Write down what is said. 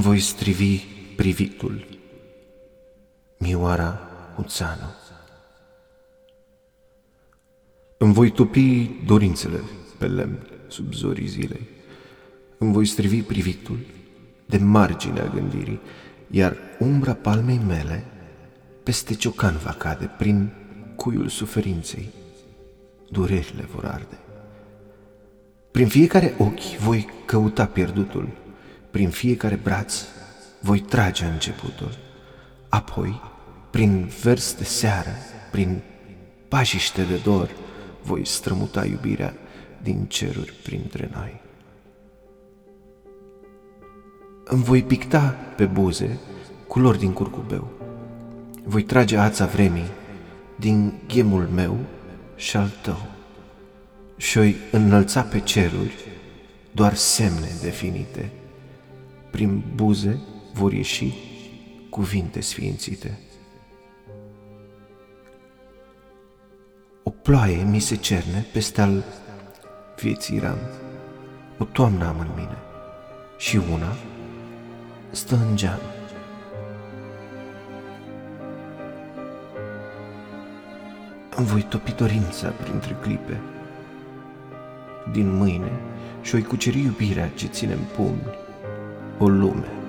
Îmi voi strivi privitul, Mioara Huțanu. Îmi voi topi dorințele pe lemn sub zorii zilei. Îmi voi strivi privitul de marginea gândirii, iar umbra palmei mele peste ciocan va cade prin cuiul suferinței. Durerile vor arde. Prin fiecare ochi voi căuta pierdutul, prin fiecare braț voi trage începutul. Apoi, prin vers de seară, prin pajiște de dor, voi strămuta iubirea din ceruri printre noi. Îmi voi picta pe buze culori din curcubeu. Voi trage ața vremii din ghemul meu și al tău și o înălța pe ceruri doar semne definite. Prin buze vor ieși cuvinte sfințite. O ploaie mi se cerne peste al vieții ram. O toamnă am în mine și una stă în geam. Îmi voi topi dorința printre clipe din mâine și o cuceri iubirea ce ține în pumni o lume